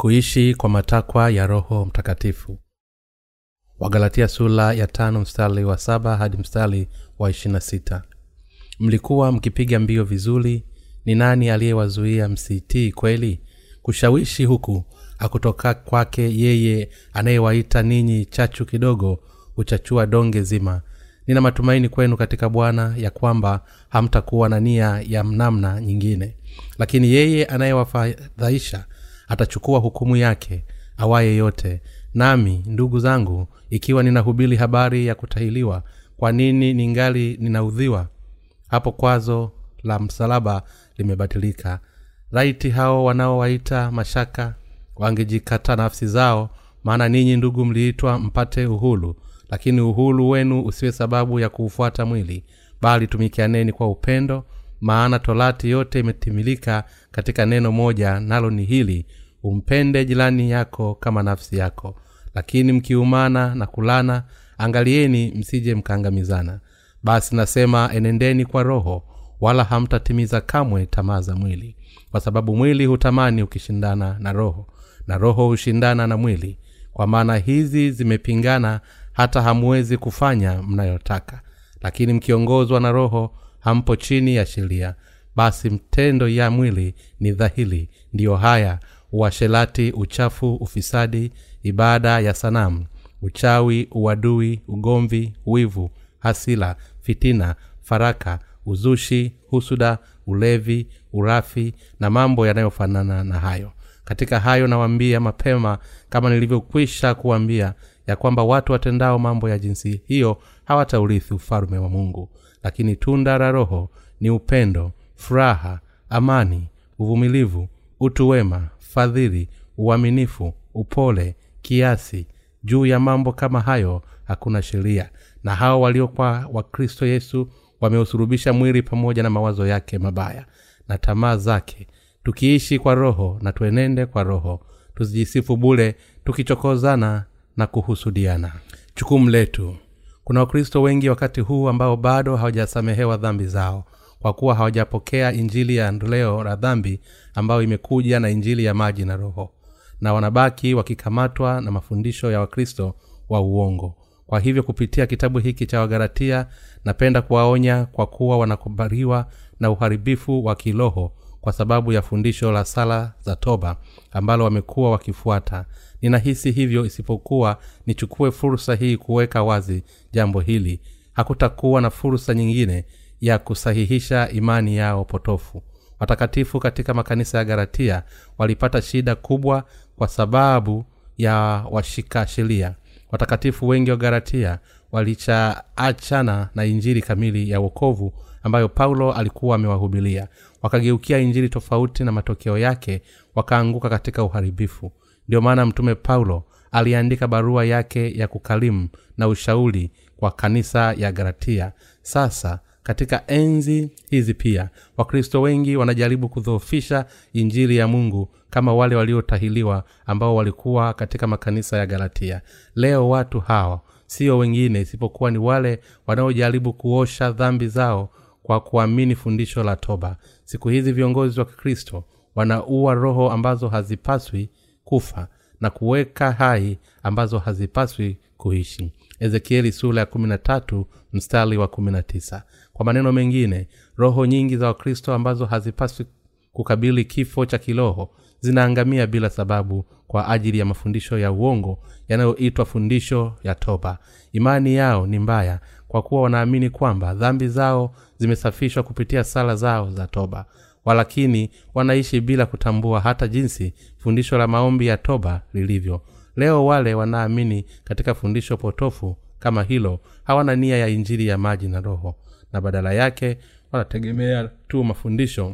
kuishi kwa matakwa ya roho mtakatifu. Wagalatia sula ya tano mstari wa saba hadi mstari wa ishirina sita. Mlikuwa mkipiga mbio vizuri ni nani aliyewazuia msitii kweli? Kushawishi huku akutoka kwake yeye anayewaita ninyi chachu kidogo huchachua donge zima. Nina matumaini kwenu katika bwana ya kwamba hamtakuwa na nia ya namna nyingine. Lakini yeye anayewafadhaisha atachukua hukumu yake awaye yote. Nami ndugu zangu ikiwa ninahubiri habari ya kutahiliwa kwa nini ningali ninaudhiwa? Hapo kwazo la msalaba limebatilika. Raiti hao wanaowaita mashaka wangejikata nafsi zao maana ninyi ndugu mliitwa mpate uhulu lakini uhulu wenu usiwe sababu ya kuufuata mwili bali tumikianeni kwa upendo maana torati yote imetimilika katika neno moja nalo ni hili umpende jirani yako kama nafsi yako. Lakini mkiumana na kulana angalieni msije mkaangamizana basi nasema enendeni kwa roho wala hamtatimiza kamwe tamaa za mwili. Kwa sababu mwili hutamani ukishindana na roho na roho hushindana na mwili. Kwa maana hizi zimepingana hata hamwezi kufanya mnayotaka. Lakini mkiongozwa na roho hampo chini ya sheria. Basi mtendo ya mwili ni dhahili. Ndiyo haya uashelati uchafu ufisadi ibada ya sanamu uchawi uadui ugomvi wivu hasila fitina faraka uzushi husuda ulevi urafi na mambo yanayofanana na hayo. Katika hayo nawambia mapema kama nilivyokwisha kuwambia ya kwamba watu watendao mambo ya jinsi hiyo hawataurithi ufalume wa mungu. Lakini tunda la roho ni upendo furaha amani uvumilivu utu wema fadhili uaminifu upole kiasi. Juu ya mambo kama hayo hakuna sheria. Na hao waliokuwa wakristo yesu wameusurubisha mwili pamoja na mawazo yake mabaya na tamaa zake. Tukiishi kwa roho na tuenende kwa roho tuzijisifu bule tukichokozana na kuhusudiana. Jukumu letu. Kuna wakristo wengi wakati huu ambao bado hawajasamehewa dhambi zao kwa kuwa hawajapokea injili ya leo la dhambi ambayo imekuja na injili ya maji na roho na wanabaki wakikamatwa na mafundisho ya wakristo wa uongo. Kwa hivyo kupitia kitabu hiki cha wagaratia napenda kuwaonya kwa kuwa wanakubaliwa na uharibifu wa kiroho kwa sababu ya fundisho la sala za toba ambalo wamekuwa wakifuata. Ninahisi hivyo isipokuwa nichukue fursa hii kuweka wazi jambo hili. Hakutakuwa na fursa nyingine ya kusahihisha imani yao potofu. Watakatifu katika makanisa ya garatia walipata shida kubwa kwa sababu ya washika sheria. Watakatifu wengi wa garatia walichaachana na injili kamili ya wokovu ambayo paulo alikuwa amewahubilia. Wakageukia injili tofauti na matokeo yake wakaanguka katika uharibifu. Ndio maana mtume paulo aliandika barua yake ya kukalimu na ushauri kwa kanisa ya galatia. Sasa katika enzi hizi pia. Wakristo wengi wanajaribu kudhoofisha injili ya mungu kama wale waliotahiliwa ambao walikuwa katika makanisa ya galatia. Leo watu hawa sio wengine isipokuwa ni wale wanaojaribu kuosha dhambi zao kwa kuamini fundisho la toba. Siku hizi viongozi wa kikristo wanaua roho ambazo hazipaswi kufa na kuweka hai ambazo hazipaswi kuishi. Ezekieli sura ya mstari wa kwa maneno mengine roho nyingi za wakristo ambazo hazipaswi kukabili kifo cha kiroho zinaangamia bila sababu kwa ajili ya mafundisho ya uongo yanayoitwa fundisho ya toba. Imani yao ni mbaya kwa kuwa wanaamini kwamba dhambi zao zimesafishwa kupitia sala zao za toba. Walakini wanaishi bila kutambua hata jinsi fundisho la maombi ya toba lilivyo. Leo wale wanaamini katika fundisho potofu kama hilo hawana nia ya injili ya maji na roho na badala yake wanategemea tu mafundisho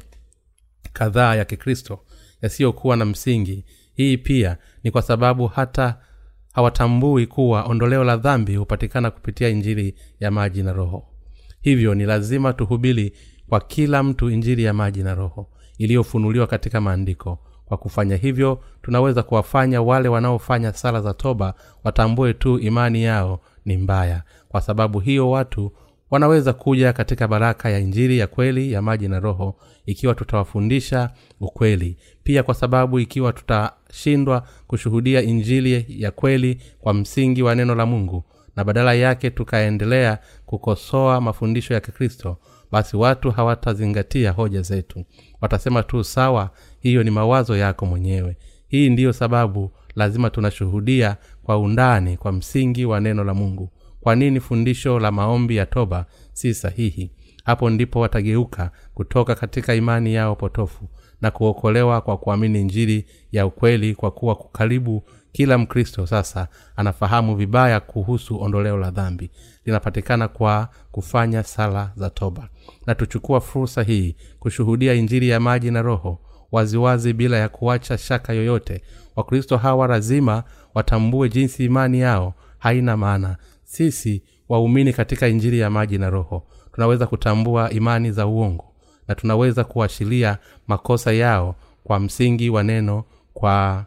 kadhaa ya kikristo yasiyokuwa na msingi. Hii pia ni kwa sababu hata hawatambui kuwa ondoleo la dhambi hupatikana kupitia injili ya maji na roho. Hivyo ni lazima tuhubiri kwa kila mtu injili ya maji na roho iliyofunuliwa katika maandiko. Kwa kufanya hivyo tunaweza kuwafanya wale wanaofanya sala za toba watambue tu imani yao ni mbaya. Kwa sababu hiyo watu wanaweza kuja katika baraka ya injili ya kweli ya maji na roho ikiwa tutawafundisha ukweli. Pia kwa sababu ikiwa tutashindwa kushuhudia injili ya kweli kwa msingi wa neno la mungu na badala yake tukaendelea kukosoa mafundisho ya kikristo basi watu hawatazingatia hoja zetu. Watasema tu sawa hiyo ni mawazo yako mwenyewe. Hii ndiyo sababu lazima tunashuhudia kwa undani kwa msingi wa neno la mungu kwa nini fundisho la maombi ya toba si sahihi? Hapo ndipo watageuka kutoka katika imani yao potofu na kuokolewa kwa kuamini njiri ya ukweli kwa kuwa karibu kila mkristo sasa anafahamu vibaya kuhusu ondoleo la dhambi. Linapatikana kwa kufanya sala za toba. Na tuchukua fursa hii kushuhudia injiri ya maji na roho waziwazi bila ya kuacha shaka yoyote. Wakristo hawa lazima watambue jinsi imani yao haina maana sisi waumini katika injili ya maji na roho. Tunaweza kutambua imani za uongo na tunaweza kuashiria makosa yao kwa msingi wa neno kwa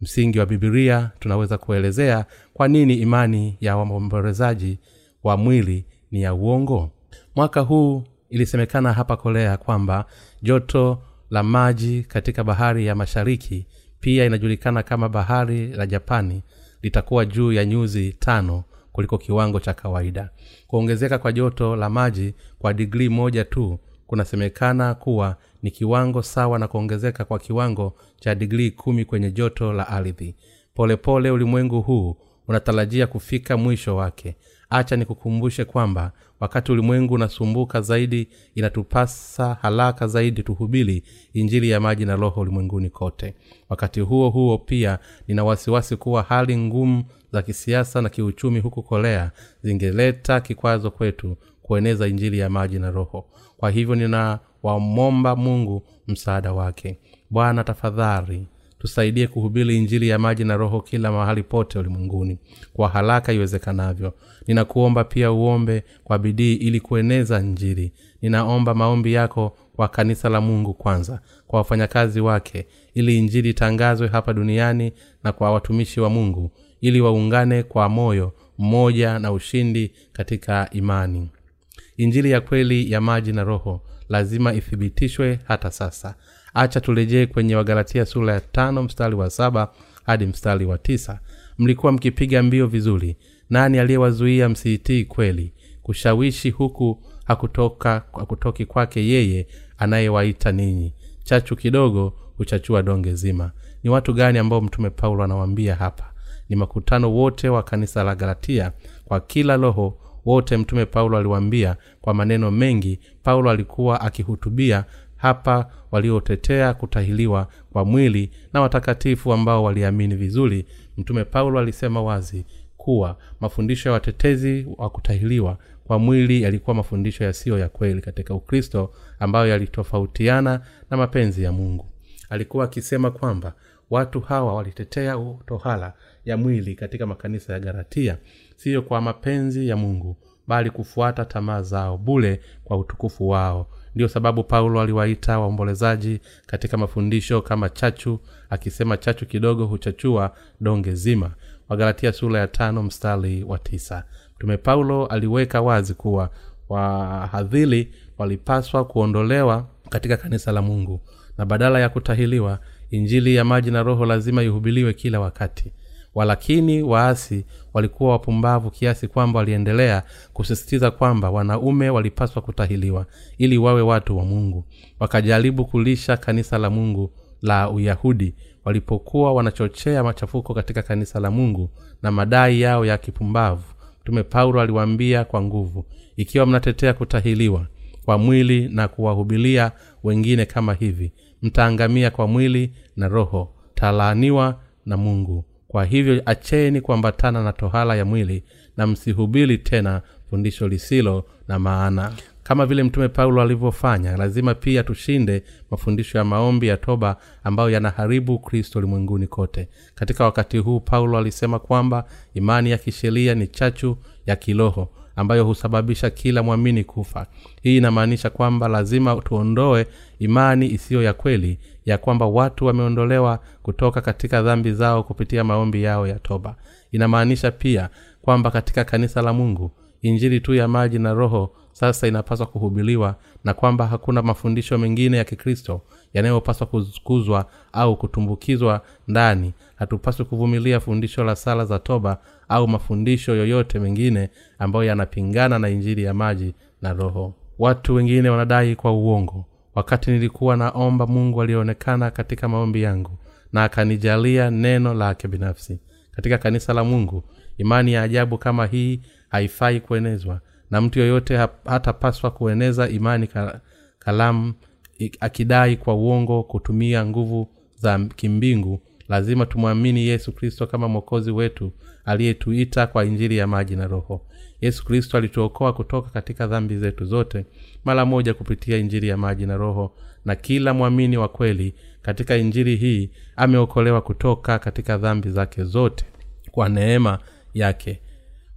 msingi wa bibilia tunaweza kuelezea kwa nini imani ya waombolezaji wa mwili ni ya uongo. Mwaka huu ilisemekana hapa korea kwamba joto la maji katika bahari ya mashariki pia inajulikana kama bahari la japani litakuwa juu ya nyuzi tano kuliko kiwango cha kawaida. Kuongezeka kwa joto la maji kwa digrii moja tu kunasemekana kuwa ni kiwango sawa na kuongezeka kwa kiwango cha digrii kumi kwenye joto la ardhi. Polepole ulimwengu huu unatarajia kufika mwisho wake. Acha nikukumbushe kwamba wakati ulimwengu unasumbuka zaidi inatupasa haraka zaidi tuhubiri injili ya maji na roho ulimwenguni kote. Wakati huo huo pia nina wasiwasi kuwa hali ngumu za kisiasa na kiuchumi huku korea zingeleta kikwazo kwetu kueneza injili ya maji na roho. Kwa hivyo ninawamomba mungu msaada wake. Bwana tafadhali tusaidie kuhubiri injili ya maji na roho kila mahali pote ulimwenguni kwa haraka iwezekanavyo. Ninakuomba pia uombe kwa bidii ili kueneza njiri ninaomba maombi yako kwa kanisa la mungu kwanza kwa wafanyakazi wake ili injili itangazwe hapa duniani na kwa watumishi wa mungu ili waungane kwa moyo mmoja na ushindi katika imani. Injili ya kweli ya maji na roho lazima ithibitishwe hata sasa acha turejee kwenye wagalatia sura ya tano mstari wa saba hadi mstari wa tisa. Mlikuwa mkipiga mbio vizuri. Nani aliyewazuia msiitii kweli? Kushawishi huku hakutoka hakutoki kwake yeye anayewaita ninyi. Chachu kidogo huchachua donge zima. Ni watu gani ambao mtume paulo anawaambia hapa? Ni makutano wote wa kanisa la galatia? Kwa kila roho wote mtume paulo aliwaambia. Kwa maneno mengi paulo alikuwa akihutubia hapa waliotetea kutahiliwa kwa mwili na watakatifu ambao waliamini vizuri. Mtume paulo alisema wazi kuwa mafundisho ya watetezi wa kutahiliwa kwa mwili yalikuwa mafundisho yasiyo ya kweli katika ukristo ambayo yalitofautiana na mapenzi ya mungu. Alikuwa akisema kwamba watu hawa walitetea tohala ya mwili katika makanisa ya garatia siyo kwa mapenzi ya mungu bali kufuata tamaa zao bule kwa utukufu wao ndiyo sababu paulo aliwaita waombolezaji katika mafundisho kama chachu akisema chachu kidogo huchachua donge zima. Wagalatia sura ya tano mstari wa tisa. Mtume paulo aliweka wazi kuwa wahadhili walipaswa kuondolewa katika kanisa la mungu na badala ya kutahiliwa injili ya maji na roho lazima ihubiliwe kila wakati walakini waasi walikuwa wapumbavu kiasi kwamba waliendelea kusisitiza kwamba wanaume walipaswa kutahiliwa ili wawe watu wa mungu. Wakajaribu kulisha kanisa la mungu la uyahudi walipokuwa wanachochea machafuko katika kanisa la mungu na madai yao ya kipumbavu. Mtume paulo aliwaambia kwa nguvu ikiwa mnatetea kutahiliwa kwa mwili na kuwahubilia wengine kama hivi mtaangamia kwa mwili na roho talaaniwa na mungu kwa hivyo acheni kuambatana na tohala ya mwili na msihubiri tena fundisho lisilo na maana. Kama vile mtume paulo alivyofanya lazima pia tushinde mafundisho ya maombi ya toba ambayo yanaharibu kristo ulimwenguni kote. Katika wakati huu paulo alisema kwamba imani ya kisheria ni chachu ya kiroho ambayo husababisha kila mwamini kufa. Hii inamaanisha kwamba lazima tuondoe imani isiyo ya kweli ya kwamba watu wameondolewa kutoka katika dhambi zao kupitia maombi yao ya toba. Inamaanisha pia kwamba katika kanisa la mungu injili tu ya maji na roho sasa inapaswa kuhubiliwa na kwamba hakuna mafundisho mengine ya kikristo yanayopaswa kukuzwa au kutumbukizwa ndani hatupaswi kuvumilia fundisho la sala za toba au mafundisho yoyote mengine ambayo yanapingana na injili ya maji na roho. Watu wengine wanadai kwa uongo. Wakati nilikuwa naomba mungu alionekana katika maombi yangu na akanijalia neno lake binafsi. Katika kanisa la mungu imani ya ajabu kama hii haifai kuenezwa na mtu yoyote hatapaswa kueneza imani kalamu akidai kwa uongo kutumia nguvu za kimbingu lazima tumwamini yesu kristo kama mwokozi wetu aliyetuita kwa injili ya maji na roho. Yesu kristo alituokoa kutoka katika dhambi zetu zote mara moja kupitia injili ya maji na roho. Na kila mwamini wa kweli katika injili hii ameokolewa kutoka katika dhambi zake zote kwa neema yake.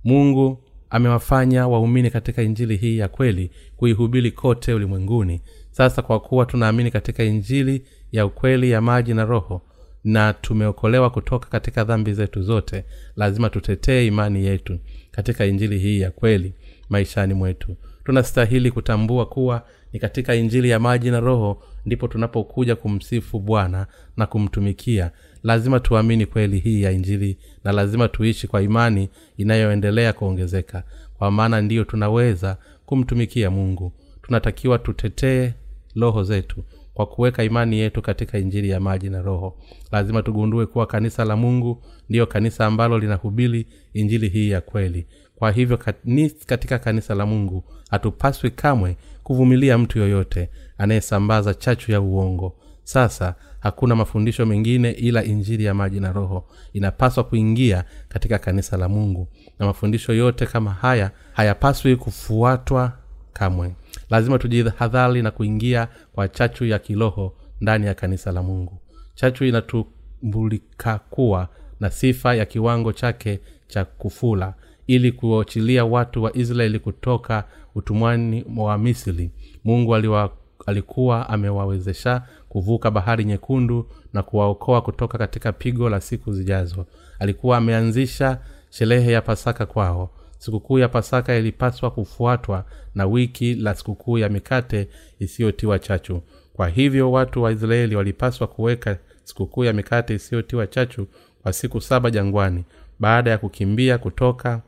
Mungu amewafanya waumini katika injili hii ya kweli kuihubiri kote ulimwenguni. Sasa kwa kuwa tunaamini katika injili ya ukweli ya maji na roho na tumeokolewa kutoka katika dhambi zetu zote lazima tutetee imani yetu katika injili hii ya kweli maishani mwetu. Tunastahili kutambua kuwa ni katika injili ya maji na roho ndipo tunapokuja kumsifu bwana na kumtumikia. Lazima tuamini kweli hii ya injili na lazima tuishi kwa imani inayoendelea kuongezeka kwa maana ndiyo tunaweza kumtumikia mungu. Tunatakiwa tutetee roho zetu kwa kuweka imani yetu katika injili ya maji na roho. Lazima tugundue kuwa kanisa la mungu ndiyo kanisa ambalo linahubiri injili hii ya kweli. Kwa hivyo katika kanisa la mungu hatupaswi kamwe kuvumilia mtu yoyote anayesambaza chachu ya uongo. Sasa hakuna mafundisho mengine ila injili ya maji na roho. Inapaswa kuingia katika kanisa la mungu. Na mafundisho yote kama haya hayapaswi kufuatwa kamwe lazima tujihadhari na kuingia kwa chachu ya kiroho ndani ya kanisa la mungu. Chachu inatumbulika kuwa na sifa ya kiwango chake cha kufula ili kuochilia watu wa israeli kutoka utumwani wa misri. Mungu aliwa, alikuwa amewawezesha kuvuka bahari nyekundu na kuwaokoa kutoka katika pigo la siku zijazo. Alikuwa ameanzisha sherehe ya pasaka kwao. Sikukuu ya pasaka ilipaswa kufuatwa na wiki la sikukuu ya mikate isiyotiwa chachu. Kwa hivyo watu wa israeli walipaswa kuweka sikukuu ya mikate isiyotiwa chachu kwa siku saba jangwani baada ya kukimbia kutoka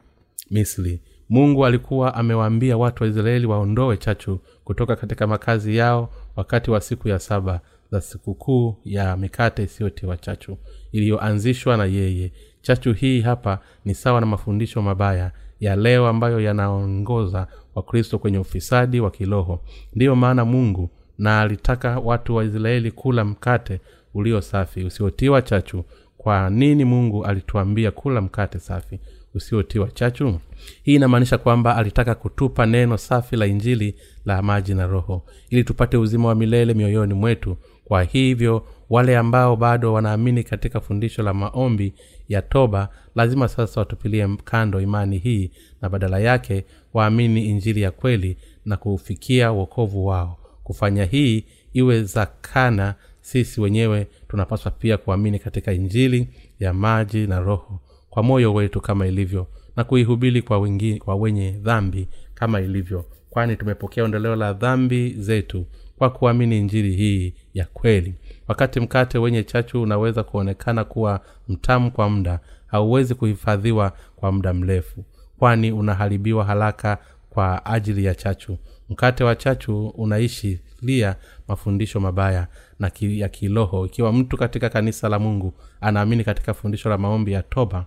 misri. Mungu alikuwa amewaambia watu wa israeli waondoe chachu kutoka katika makazi yao wakati wa siku ya saba za sikukuu ya mikate isiyotiwa chachu iliyoanzishwa na yeye. Chachu hii hapa ni sawa na mafundisho mabaya ya leo ambayo yanaongoza wakristo kwenye ufisadi wa kiroho. Ndiyo maana mungu na alitaka watu wa israeli kula mkate ulio safi usiotiwa chachu. Kwa nini mungu alituambia kula mkate safi usiotiwa chachu? Hii inamaanisha kwamba alitaka kutupa neno safi la injili la maji na roho ili tupate uzima wa milele mioyoni mwetu kwa hivyo wale ambao bado wanaamini katika fundisho la maombi ya toba lazima sasa watupilie kando imani hii na badala yake waamini injili ya kweli na kuufikia uokovu wao. Kufanya hii iwe zakana sisi wenyewe tunapaswa pia kuamini katika injili ya maji na roho kwa moyo wetu kama ilivyo na kuihubiri kwa, wengi, kwa wenye dhambi kama ilivyo. Kwani tumepokea ondoleo la dhambi zetu kwa kuamini njiri hii ya kweli. Wakati mkate wenye chachu unaweza kuonekana kuwa mtamu kwa muda hauwezi kuhifadhiwa kwa muda mrefu kwani unaharibiwa haraka kwa ajili ya chachu. Mkate wa chachu unaishilia mafundisho mabaya na ki, ya kiroho. Ikiwa mtu katika kanisa la mungu anaamini katika fundisho la maombi ya toba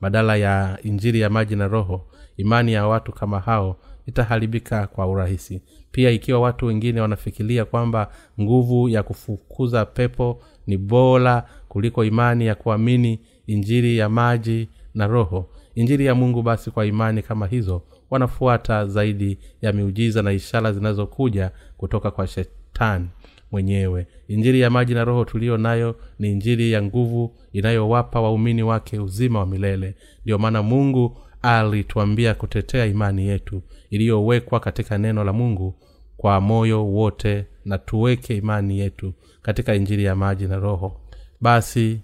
badala ya injiri ya maji na roho imani ya watu kama hao itaharibika kwa urahisi pia ikiwa watu wengine wanafikiria kwamba nguvu ya kufukuza pepo ni bora kuliko imani ya kuamini injiri ya maji na roho. Injiri ya mungu basi kwa imani kama hizo wanafuata zaidi ya miujiza na ishara zinazokuja kutoka kwa shetani mwenyewe. Injiri ya maji na roho tuliyo nayo ni injiri ya nguvu inayowapa waumini wake uzima wa milele. Ndiyo maana mungu alituambia kutetea imani yetu iliyowekwa katika neno la mungu kwa moyo wote na tuweke imani yetu katika injili ya maji na roho. Basi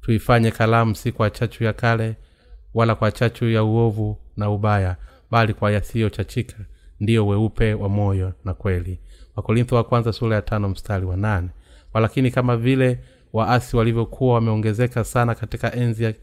tuifanye kalamu si kwa chachu ya kale wala kwa chachu ya uovu na ubaya bali kwa yasiyochachika ndiyo weupe wa moyo na kweli. Wakorintho wa kwanza sura ya tano mstari wa nane. Walakini kama vile waasi walivyokuwa wameongezeka sana katika enzi ya,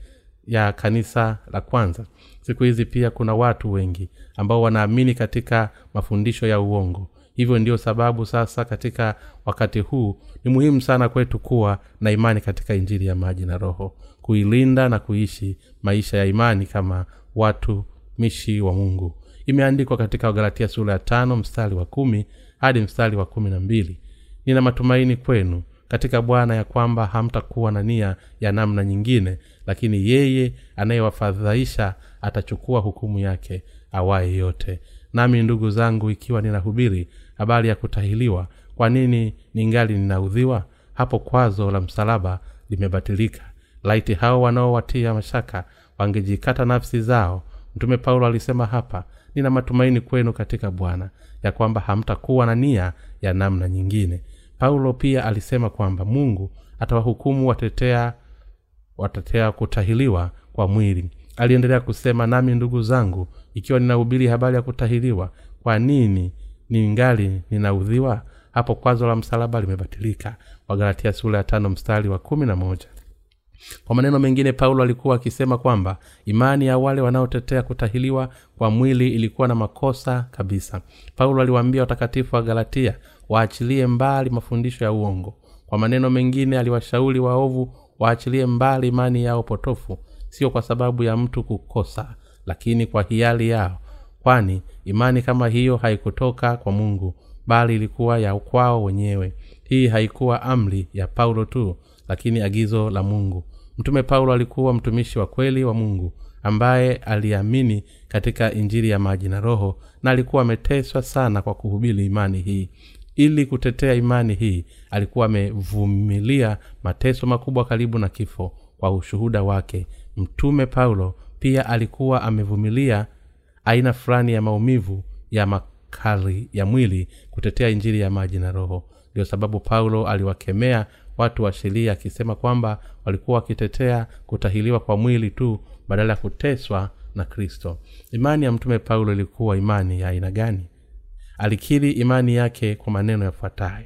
ya kanisa la kwanza siku hizi pia kuna watu wengi ambao wanaamini katika mafundisho ya uongo. Hivyo ndio sababu sasa katika wakati huu ni muhimu sana kwetu kuwa na imani katika injili ya maji na roho. Kuilinda na kuishi maisha ya imani kama watu mishi wa mungu. Imeandikwa katika wagalatia sura ya tano mstari wa kumi hadi mstari wa kumi na mbili. Nina matumaini kwenu katika bwana ya kwamba hamtakuwa na nia ya namna nyingine lakini yeye anayewafadhaisha atachukua hukumu yake awaye yote. Nami ndugu zangu ikiwa ninahubiri habari ya kutahiliwa kwa nini ningali ninaudhiwa? Hapo kwazo la msalaba limebatilika. Laiti hao wanaowatia mashaka wangejikata nafsi zao. Mtume paulo alisema hapa nina matumaini kwenu katika bwana ya kwamba hamtakuwa na nia ya namna nyingine paulo pia alisema kwamba mungu atawahukumu watetea watetea kutahiliwa kwa mwili. Aliendelea kusema nami ndugu zangu ikiwa ninahubiri habari ya kutahiliwa kwa nini ningali ninaudhiwa? Hapo kwazo la msalaba limebatilika. Wagalatia sura ya tano mstari wa kumi na moja. Kwa maneno mengine paulo alikuwa akisema kwamba imani ya wale wanaotetea kutahiliwa kwa mwili ilikuwa na makosa kabisa. Paulo aliwaambia watakatifu wa galatia waachilie mbali mafundisho ya uongo. Kwa maneno mengine aliwashauri waovu waachilie mbali imani yao potofu sio kwa sababu ya mtu kukosa lakini kwa hiari yao. Kwani imani kama hiyo haikutoka kwa mungu bali ilikuwa ya kwao wenyewe. Hii haikuwa amri ya paulo tu lakini agizo la mungu. Mtume paulo alikuwa mtumishi wa kweli wa mungu ambaye aliamini katika injili ya maji na roho na alikuwa ameteswa sana kwa kuhubiri imani hii ili kutetea imani hii alikuwa amevumilia mateso makubwa karibu na kifo kwa ushuhuda wake. Mtume paulo pia alikuwa amevumilia aina fulani ya maumivu ya makali ya mwili kutetea injili ya maji na roho. Ndio sababu paulo aliwakemea watu wa sheria akisema kwamba walikuwa wakitetea kutahiliwa kwa mwili tu badala ya kuteswa na kristo. Imani ya mtume paulo ilikuwa imani ya aina gani alikiri imani yake kwa maneno yafuatayo.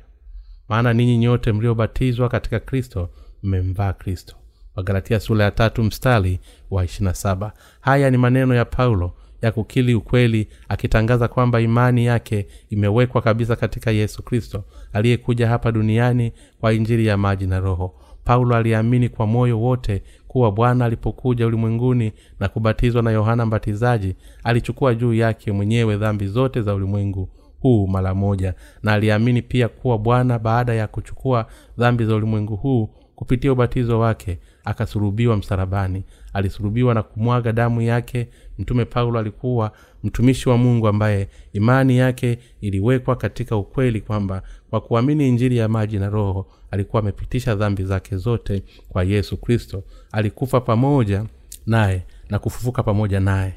Maana ninyi nyote mliobatizwa katika kristo mmemvaa kristo. Wagalatia sura ya tatu mstari wa ishirina saba. Haya ni maneno ya paulo ya kukili ukweli akitangaza kwamba imani yake imewekwa kabisa katika yesu kristo aliyekuja hapa duniani kwa injili ya maji na roho. Paulo aliamini kwa moyo wote kuwa bwana alipokuja ulimwenguni na kubatizwa na yohana mbatizaji alichukua juu yake mwenyewe dhambi zote za ulimwengu huu mara moja. Na aliamini pia kuwa bwana baada ya kuchukua dhambi za ulimwengu huu kupitia ubatizo wake akasurubiwa msalabani. Alisurubiwa na kumwaga damu yake. Mtume paulo alikuwa mtumishi wa mungu ambaye imani yake iliwekwa katika ukweli kwamba kwa kuamini injili ya maji na roho alikuwa amepitisha dhambi zake zote kwa yesu kristo. Alikufa pamoja naye na kufufuka pamoja naye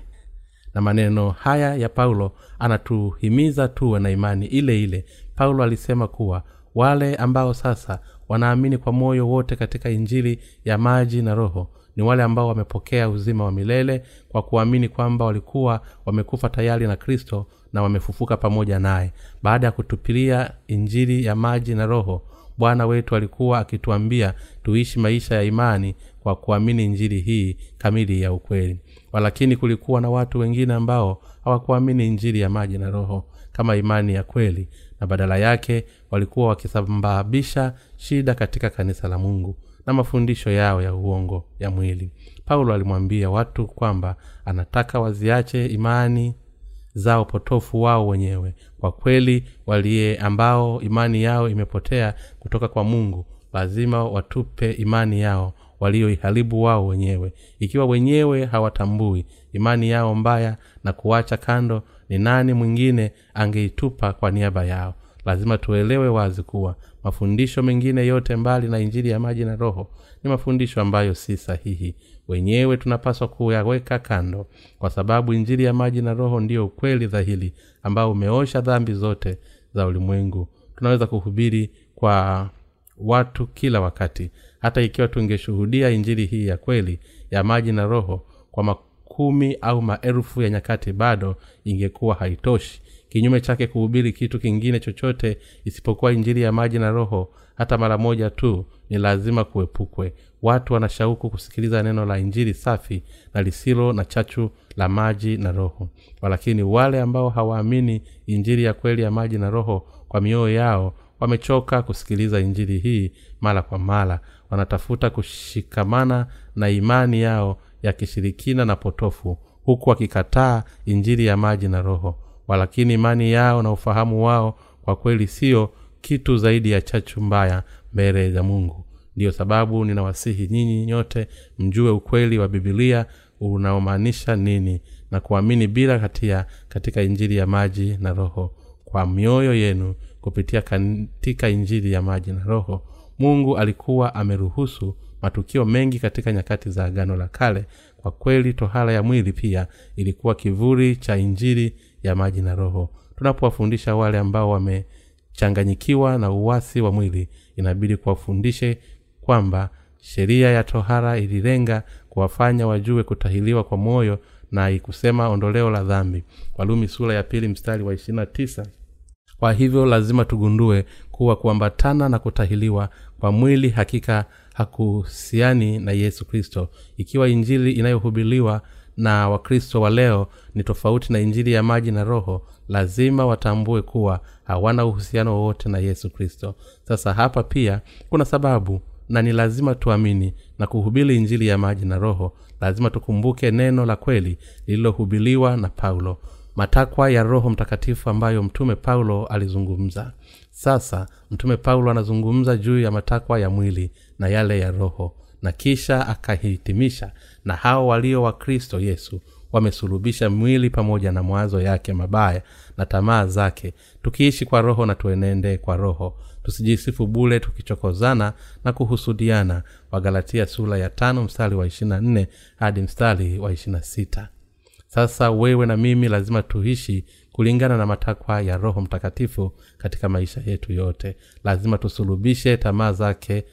na maneno haya ya paulo anatuhimiza tuwe na imani ile ile. Paulo alisema kuwa wale ambao sasa wanaamini kwa moyo wote katika injili ya maji na roho ni wale ambao wamepokea uzima wa milele kwa kuamini kwamba walikuwa wamekufa tayari na kristo na wamefufuka pamoja naye. Baada ya kutupilia injili ya maji na roho bwana wetu alikuwa akituambia tuishi maisha ya imani kwa kuamini injili hii kamili ya ukweli walakini kulikuwa na watu wengine ambao hawakuamini injili ya maji na roho kama imani ya kweli na badala yake walikuwa wakisababisha shida katika kanisa la mungu na mafundisho yao ya uongo ya mwili. Paulo alimwambia watu kwamba anataka waziache imani zao potofu wao wenyewe kwa kweli waliye ambao imani yao imepotea kutoka kwa mungu lazima watupe imani yao walioiharibu wao wenyewe. Ikiwa wenyewe hawatambui imani yao mbaya na kuacha kando ni nani mwingine angeitupa kwa niaba yao. Lazima tuelewe wazi kuwa mafundisho mengine yote mbali na injili ya maji na roho ni mafundisho ambayo si sahihi. Wenyewe tunapaswa kuyaweka kando kwa sababu injili ya maji na roho ndiyo ukweli dhahiri ambao umeosha dhambi zote za ulimwengu. Tunaweza kuhubiri kwa watu kila wakati hata ikiwa tungeshuhudia injili hii ya kweli ya maji na roho kwa makumi au maelfu ya nyakati bado ingekuwa haitoshi. Kinyume chake kuhubiri kitu kingine chochote isipokuwa injili ya maji na roho hata mara moja tu ni lazima kuepukwe. Watu wanashauku kusikiliza neno la injili safi na lisilo na chachu la maji na roho. Walakini wale ambao hawaamini injili ya kweli ya maji na roho kwa mioyo yao wamechoka kusikiliza injili hii mara kwa mara. Wanatafuta kushikamana na imani yao ya kishirikina na potofu huku wakikataa injili ya maji na roho. Walakini imani yao na ufahamu wao kwa kweli sio kitu zaidi ya chachu mbaya mbele za mungu. Ndiyo sababu ninawasihi nyinyi nyote mjue ukweli wa bibilia unaomaanisha nini na kuamini bila hatia katika injili ya maji na roho. Kwa mioyo yenu kupitia katika injili ya maji na roho mungu alikuwa ameruhusu matukio mengi katika nyakati za agano la kale. Kwa kweli tohara ya mwili pia ilikuwa kivuli cha injili ya maji na roho. Tunapowafundisha wale ambao wamechanganyikiwa na uwasi wa mwili inabidi kuwafundishe kwamba sheria ya tohara ililenga kuwafanya wajue kutahiliwa kwa moyo na ikusema ondoleo la dhambi. Walumi sura ya pili mstari wa ishirina tisa kwa hivyo lazima tugundue kuwa kuambatana na kutahiliwa kwa mwili hakika hakuhusiani na yesu kristo. Ikiwa injili inayohubiliwa na wakristo wa leo ni tofauti na injili ya maji na roho lazima watambue kuwa hawana uhusiano wowote na yesu kristo. Sasa hapa pia kuna sababu na ni lazima tuamini na kuhubiri injili ya maji na roho. Lazima tukumbuke neno la kweli lililohubiliwa na paulo matakwa ya roho mtakatifu ambayo mtume paulo alizungumza. Sasa mtume paulo anazungumza juu ya matakwa ya mwili na yale ya roho na kisha akahitimisha na hao walio wa kristo yesu wamesulubisha mwili pamoja na mwazo yake mabaya na tamaa zake. Tukiishi kwa roho na tuenende kwa roho. Tusijisifu bule tukichokozana na kuhusudiana. Wagalatia sula ya tano mstari wa ishirina nne hadi mstari wa ishirina sita sasa wewe na mimi lazima tuishi kulingana na matakwa ya roho mtakatifu katika maisha yetu yote. Lazima tusulubishe tamaa zake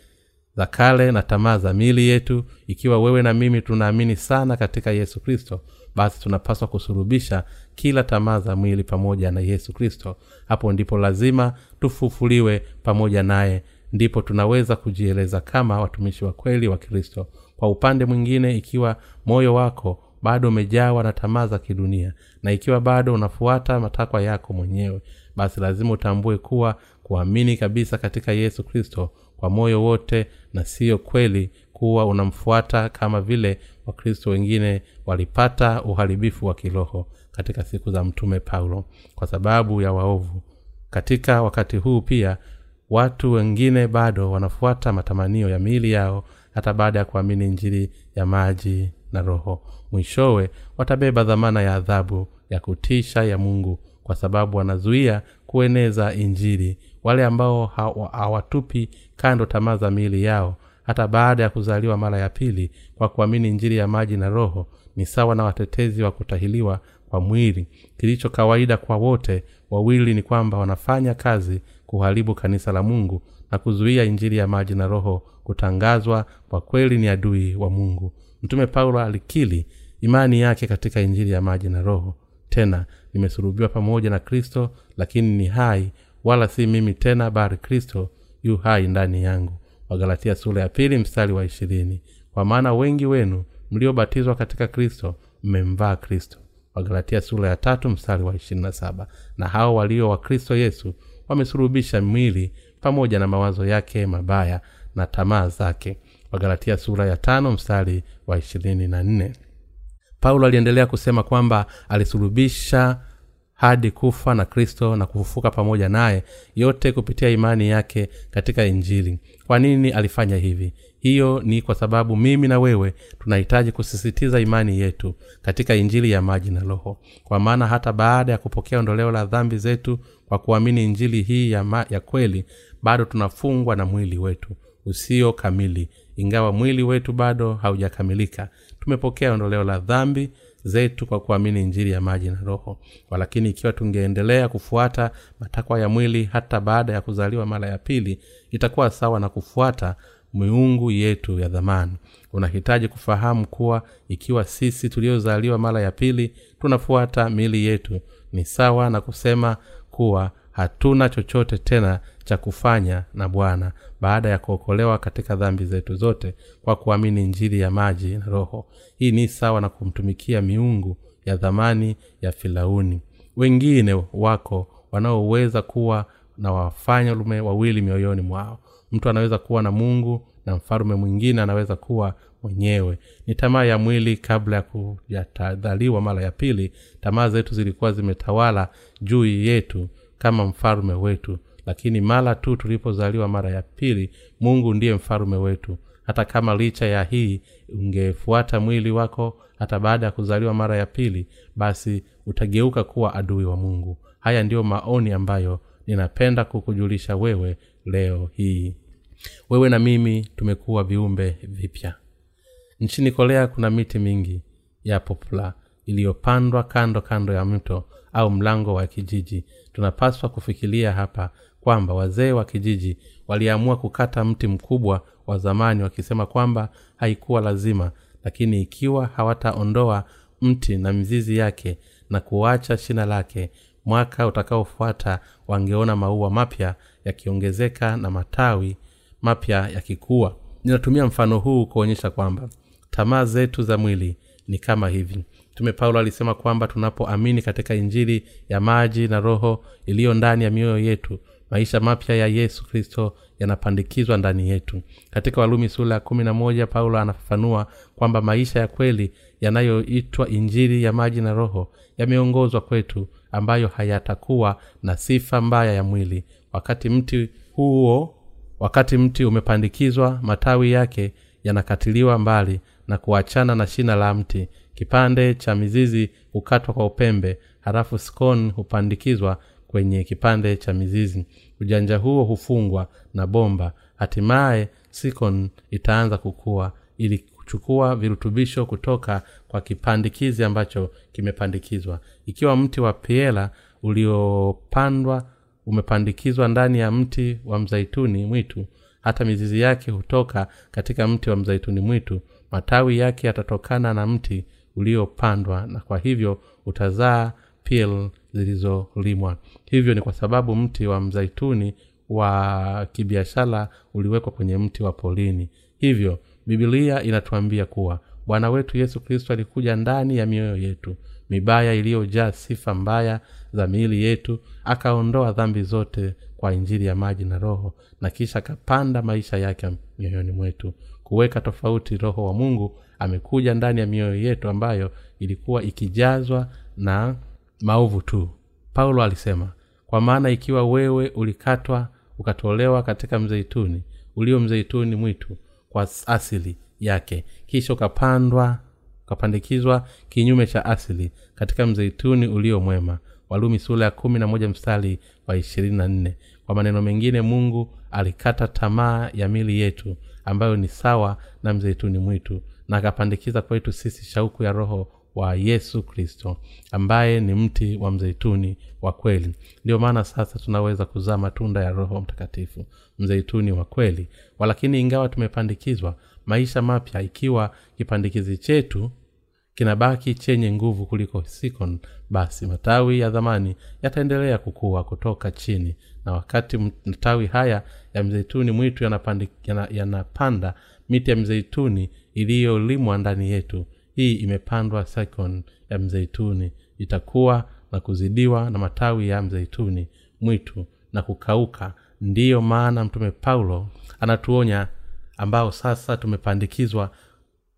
za kale na tamaa za mili yetu. Ikiwa wewe na mimi tunaamini sana katika yesu kristo basi tunapaswa kusurubisha kila tamaa za mwili pamoja na yesu kristo. Hapo ndipo lazima tufufuliwe pamoja naye. Ndipo tunaweza kujieleza kama watumishi wa kweli wa kristo. Kwa upande mwingine ikiwa moyo wako bado umejawa na tamaa za kidunia. Na ikiwa bado unafuata matakwa yako mwenyewe basi lazima utambue kuwa kuamini kabisa katika yesu kristo kwa moyo wote na siyo kweli kuwa unamfuata kama vile wakristo wengine walipata uharibifu wa kiroho katika siku za mtume paulo. Kwa sababu ya waovu. Katika wakati huu pia watu wengine bado wanafuata matamanio ya miili yao hata baada ya kuamini njiri ya maji na roho mwishowe watabeba dhamana ya adhabu ya kutisha ya mungu kwa sababu wanazuia kueneza injili. Wale ambao hawatupi kando tamaa za miili yao hata baada ya kuzaliwa mara ya pili kwa kuamini injili ya maji na roho ni sawa na watetezi wa kutahiliwa kwa mwili. Kilicho kawaida kwa wote wawili ni kwamba wanafanya kazi kuharibu kanisa la mungu na kuzuia injili ya maji na roho kutangazwa kwa kweli ni adui wa mungu. Mtume paulo alikili imani yake katika injili ya maji na roho. Tena nimesulubiwa pamoja na kristo lakini ni hai wala si mimi tena bali kristo yu hai ndani yangu. Wagalatia sura ya pili mstari wa ishirini. Kwa maana wengi wenu mliobatizwa katika kristo mmemvaa kristo. Wagalatia sura ya tatu mstari wa ishirini na saba. Na hao walio wa kristo yesu wamesurubisha mwili pamoja na mawazo yake mabaya na tamaa zake. Wagalatia sura ya tano mstari wa ishirini na nne paulo aliendelea kusema kwamba alisulubisha hadi kufa na kristo na kufufuka pamoja naye yote kupitia imani yake katika injili. Kwa nini alifanya hivi? Hiyo ni kwa sababu mimi na wewe tunahitaji kusisitiza imani yetu katika injili ya maji na roho. Kwa maana hata baada ya kupokea ondoleo la dhambi zetu kwa kuamini injili hii ya, ma, ya kweli bado tunafungwa na mwili wetu usio kamili. Ingawa mwili wetu bado haujakamilika tumepokea ondoleo la dhambi zetu kwa kuamini njiri ya maji na roho. Walakini ikiwa tungeendelea kufuata matakwa ya mwili hata baada ya kuzaliwa mara ya pili itakuwa sawa na kufuata miungu yetu ya dhamani. Unahitaji kufahamu kuwa ikiwa sisi tuliozaliwa mara ya pili tunafuata mili yetu ni sawa na kusema kuwa hatuna chochote tena cha kufanya na bwana baada ya kuokolewa katika dhambi zetu zote kwa kuamini njiri ya maji na roho. Hii ni sawa na kumtumikia miungu ya dhamani ya filauni wengine wako wanaoweza kuwa na wafalume wawili mioyoni mwao. Mtu anaweza kuwa na mungu na mfalume mwingine anaweza kuwa mwenyewe. Ni tamaa ya mwili kabla ya kujatadhaliwa mara ya pili. Tamaa zetu zilikuwa zimetawala juu yetu kama mfalume wetu lakini mara tu tulipozaliwa mara ya pili mungu ndiye mfalume wetu. Hata kama licha ya hii ungefuata mwili wako hata baada ya kuzaliwa mara ya pili basi utageuka kuwa adui wa mungu. Haya ndiyo maoni ambayo ninapenda kukujulisha wewe leo hii. Wewe na mimi tumekuwa viumbe vipya. Nchini korea kuna miti mingi ya popula iliyopandwa kando kando ya mto au mlango wa kijiji. Tunapaswa kufikiria hapa kwamba wazee wa kijiji waliamua kukata mti mkubwa wa zamani wakisema kwamba haikuwa lazima lakini ikiwa hawataondoa mti na mizizi yake na kuacha shina lake mwaka utakaofuata wangeona maua mapya yakiongezeka na matawi mapya yakikuwa ninatumia mfano huu kuonyesha kwamba tamaa zetu za mwili ni kama hivi. Mtume paulo alisema kwamba tunapoamini katika injili ya maji na roho iliyo ndani ya mioyo yetu maisha mapya ya yesu kristo yanapandikizwa ndani yetu. Katika walumi sura ya kumi na moja paulo anafafanua kwamba maisha ya kweli yanayoitwa injili ya maji na roho yameongozwa kwetu ambayo hayatakuwa na sifa mbaya ya mwili. Wakati mti huo wakati mti umepandikizwa matawi yake yanakatiliwa mbali na kuachana na shina la mti. Kipande cha mizizi hukatwa kwa upembe halafu skon hupandikizwa kwenye kipande cha mizizi. Ujanja huo hufungwa na bomba. Hatimaye sikon itaanza kukua ili kuchukua virutubisho kutoka kwa kipandikizi ambacho kimepandikizwa. Ikiwa mti wa piela uliopandwa umepandikizwa ndani ya mti wa mzaituni mwitu hata mizizi yake hutoka katika mti wa mzaituni mwitu. Matawi yake yatatokana na mti uliopandwa na kwa hivyo utazaa pil zilizolimwa. Hivyo ni kwa sababu mti wa mzaituni wa kibiashara uliwekwa kwenye mti wa polini. Hivyo bibilia inatuambia kuwa bwana wetu yesu kristo alikuja ndani ya mioyo yetu mibaya iliyojaa sifa mbaya za miili yetu akaondoa dhambi zote kwa injili ya maji na roho na kisha akapanda maisha yake mioyoni mwetu. Kuweka tofauti roho wa mungu amekuja ndani ya mioyo yetu ambayo ilikuwa ikijazwa na maovu tu. Paulo alisema kwa maana ikiwa wewe ulikatwa ukatolewa katika mzeituni ulio mzeituni mwitu kwa asili yake kisha ukapandwa ukapandikizwa kinyume cha asili katika mzeituni ulio mwema. Walumi sula ya kumi na moja mstari wa ishirini na nne. Kwa maneno mengine mungu alikata tamaa ya mili yetu ambayo ni sawa na mzeituni mwitu na akapandikiza kwetu sisi shauku ya roho wa yesu kristo ambaye ni mti wa mzeituni wa kweli. Ndio maana sasa tunaweza kuzaa matunda ya roho mtakatifu mzeituni wa kweli. Walakini ingawa tumepandikizwa maisha mapya ikiwa kipandikizi chetu kinabaki chenye nguvu kuliko sikon basi matawi ya dhamani yataendelea kukua kutoka chini. Na wakati matawi haya ya mzeituni mwitu yanapanda, yana, yanapanda miti ya mzeituni iliyolimwa ndani yetu hii imepandwa sekon ya mzeituni. Itakuwa na kuzidiwa na matawi ya mzeituni mwitu na kukauka. Ndiyo maana mtume paulo anatuonya ambao sasa tumepandikizwa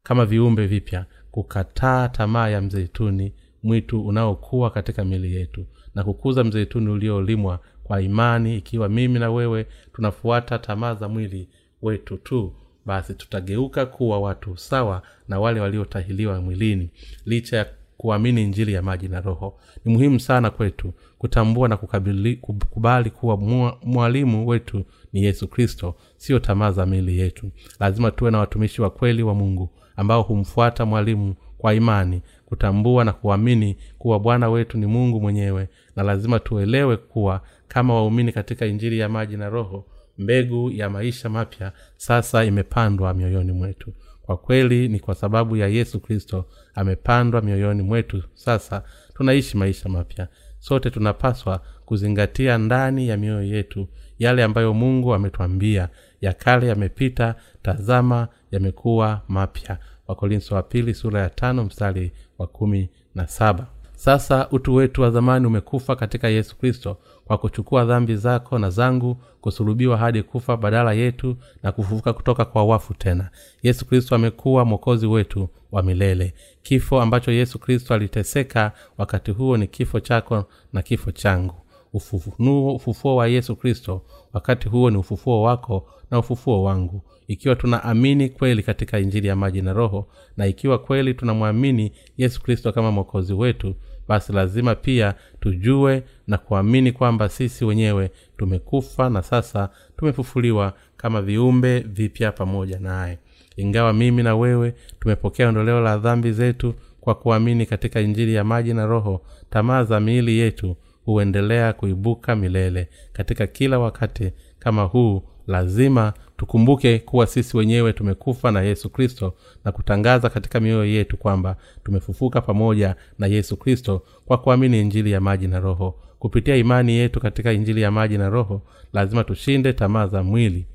kama viumbe vipya kukataa tamaa ya mzeituni mwitu unaokuwa katika mili yetu na kukuza mzeituni uliolimwa kwa imani ikiwa mimi na wewe tunafuata tamaa za mwili wetu tu basi tutageuka kuwa watu sawa na wale waliotahiliwa mwilini licha ya kuamini njili ya maji na roho. Ni muhimu sana kwetu kutambua na kukabili, kukubali kuwa mwalimu wetu ni yesu kristo sio tamaa za mili yetu. Lazima tuwe na watumishi wa kweli wa mungu ambao humfuata mwalimu kwa imani kutambua na kuamini kuwa bwana wetu ni mungu mwenyewe na lazima tuelewe kuwa kama waumini katika injili ya maji na roho mbegu ya maisha mapya sasa imepandwa mioyoni mwetu. Kwa kweli ni kwa sababu ya yesu kristo amepandwa mioyoni mwetu. Sasa tunaishi maisha mapya. Sote tunapaswa kuzingatia ndani ya mioyo yetu yale ambayo mungu ametwambia ya kale yamepita tazama yamekuwa mapya. Wakorinso wa pili sura ya tano mstari wa kumi na saba sasa utu wetu wa zamani umekufa katika yesu kristo kwa kuchukua dhambi zako na zangu kusulubiwa hadi kufa badala yetu na kufufuka kutoka kwa wafu tena. Yesu kristo amekuwa mwokozi wetu wa milele. Kifo ambacho yesu kristo aliteseka wakati huo ni kifo chako na kifo changu. Ufufuo, ufufuo wa yesu kristo wakati huo ni ufufuo wako na ufufuo wangu. Ikiwa tunaamini kweli katika injili ya maji na roho na ikiwa kweli tunamwamini yesu kristo kama mwokozi wetu basi lazima pia tujue na kuamini kwamba sisi wenyewe tumekufa na sasa tumefufuliwa kama viumbe vipya pamoja naye. Ingawa mimi na wewe tumepokea ondoleo la dhambi zetu kwa kuamini katika injili ya maji na roho tamaa za miili yetu huendelea kuibuka milele. Katika kila wakati kama huu lazima tukumbuke kuwa sisi wenyewe tumekufa na yesu kristo na kutangaza katika mioyo yetu kwamba tumefufuka pamoja na yesu kristo kwa kuamini injili ya maji na roho. Kupitia imani yetu katika injili ya maji na roho lazima tushinde tamaa za mwili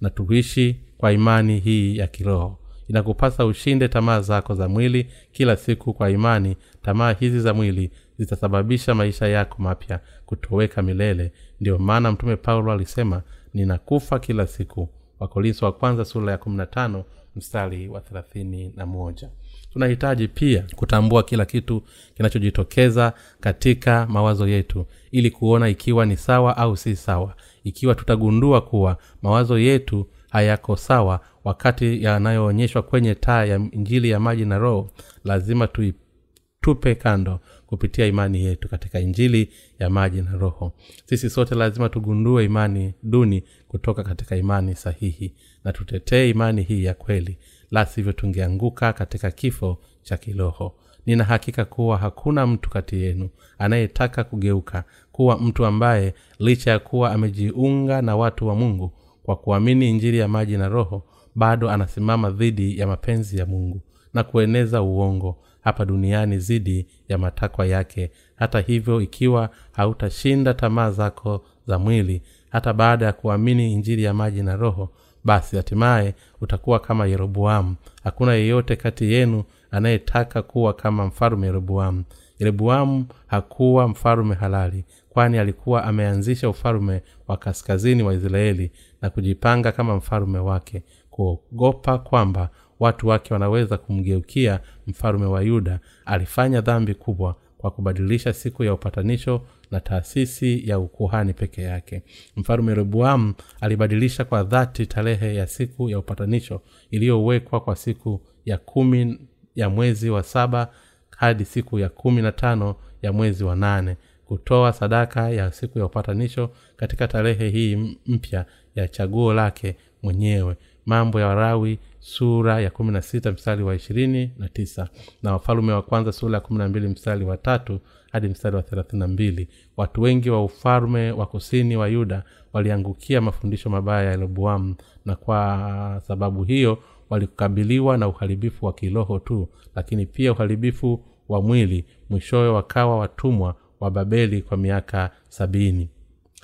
na tuishi kwa imani hii ya kiroho. Inakupasa ushinde tamaa zako za mwili kila siku kwa imani. Tamaa hizi za mwili zitasababisha maisha yako mapya kutoweka milele. Ndiyo maana mtume paulo alisema ninakufa kila siku wakorinso wa kwanza sura ya 15 mstari wa 31 tunahitaji pia kutambua kila kitu kinachojitokeza katika mawazo yetu ili kuona ikiwa ni sawa au si sawa. Ikiwa tutagundua kuwa mawazo yetu hayako sawa wakati yanayoonyeshwa kwenye taa ya injili ya maji na roho lazima tuitupe kando kupitia imani yetu katika injili ya maji na roho. Sisi sote lazima tugundue imani duni kutoka katika imani sahihi na tutetee imani hii ya kweli. La sivyo tungeanguka katika kifo cha kiroho. Nina hakika kuwa hakuna mtu kati yenu anayetaka kugeuka kuwa mtu ambaye licha ya kuwa amejiunga na watu wa mungu kwa kuamini injili ya maji na roho bado anasimama dhidi ya mapenzi ya mungu na kueneza uongo hapa duniani dhidi ya matakwa yake. Hata hivyo ikiwa hautashinda tamaa zako za mwili hata baada ya kuamini injili ya maji na roho basi hatimaye utakuwa kama yeroboamu hakuna yeyote kati yenu anayetaka kuwa kama mfalume yeroboamu yeroboamu hakuwa mfalume halali kwani alikuwa ameanzisha ufalume wa kaskazini wa israeli na kujipanga kama mfalume wake kuogopa kwamba watu wake wanaweza kumgeukia mfalume wa yuda alifanya dhambi kubwa kwa kubadilisha siku ya upatanisho na taasisi ya ukuhani peke yake. Mfalume rebuamu alibadilisha kwa dhati tarehe ya siku ya upatanisho iliyowekwa kwa siku ya kumi ya mwezi wa saba hadi siku ya kumi na tano ya mwezi wa nane kutoa sadaka ya siku ya upatanisho katika tarehe hii mpya ya chaguo lake mwenyewe mambo ya warawi sura ya kumi na sita mstari wa ishirini na tisa. Na wafalume wa kwanza sura ya kumi na mbili mstari wa tatu hadi mstari wa thelathini na mbili. Watu wengi wa ufalme wa kusini wa yuda waliangukia mafundisho mabaya ya yeroboamu na kwa sababu hiyo walikabiliwa na uharibifu wa kiroho tu lakini pia uharibifu wa mwili. Mwishowe wakawa watumwa wa babeli kwa miaka sabini.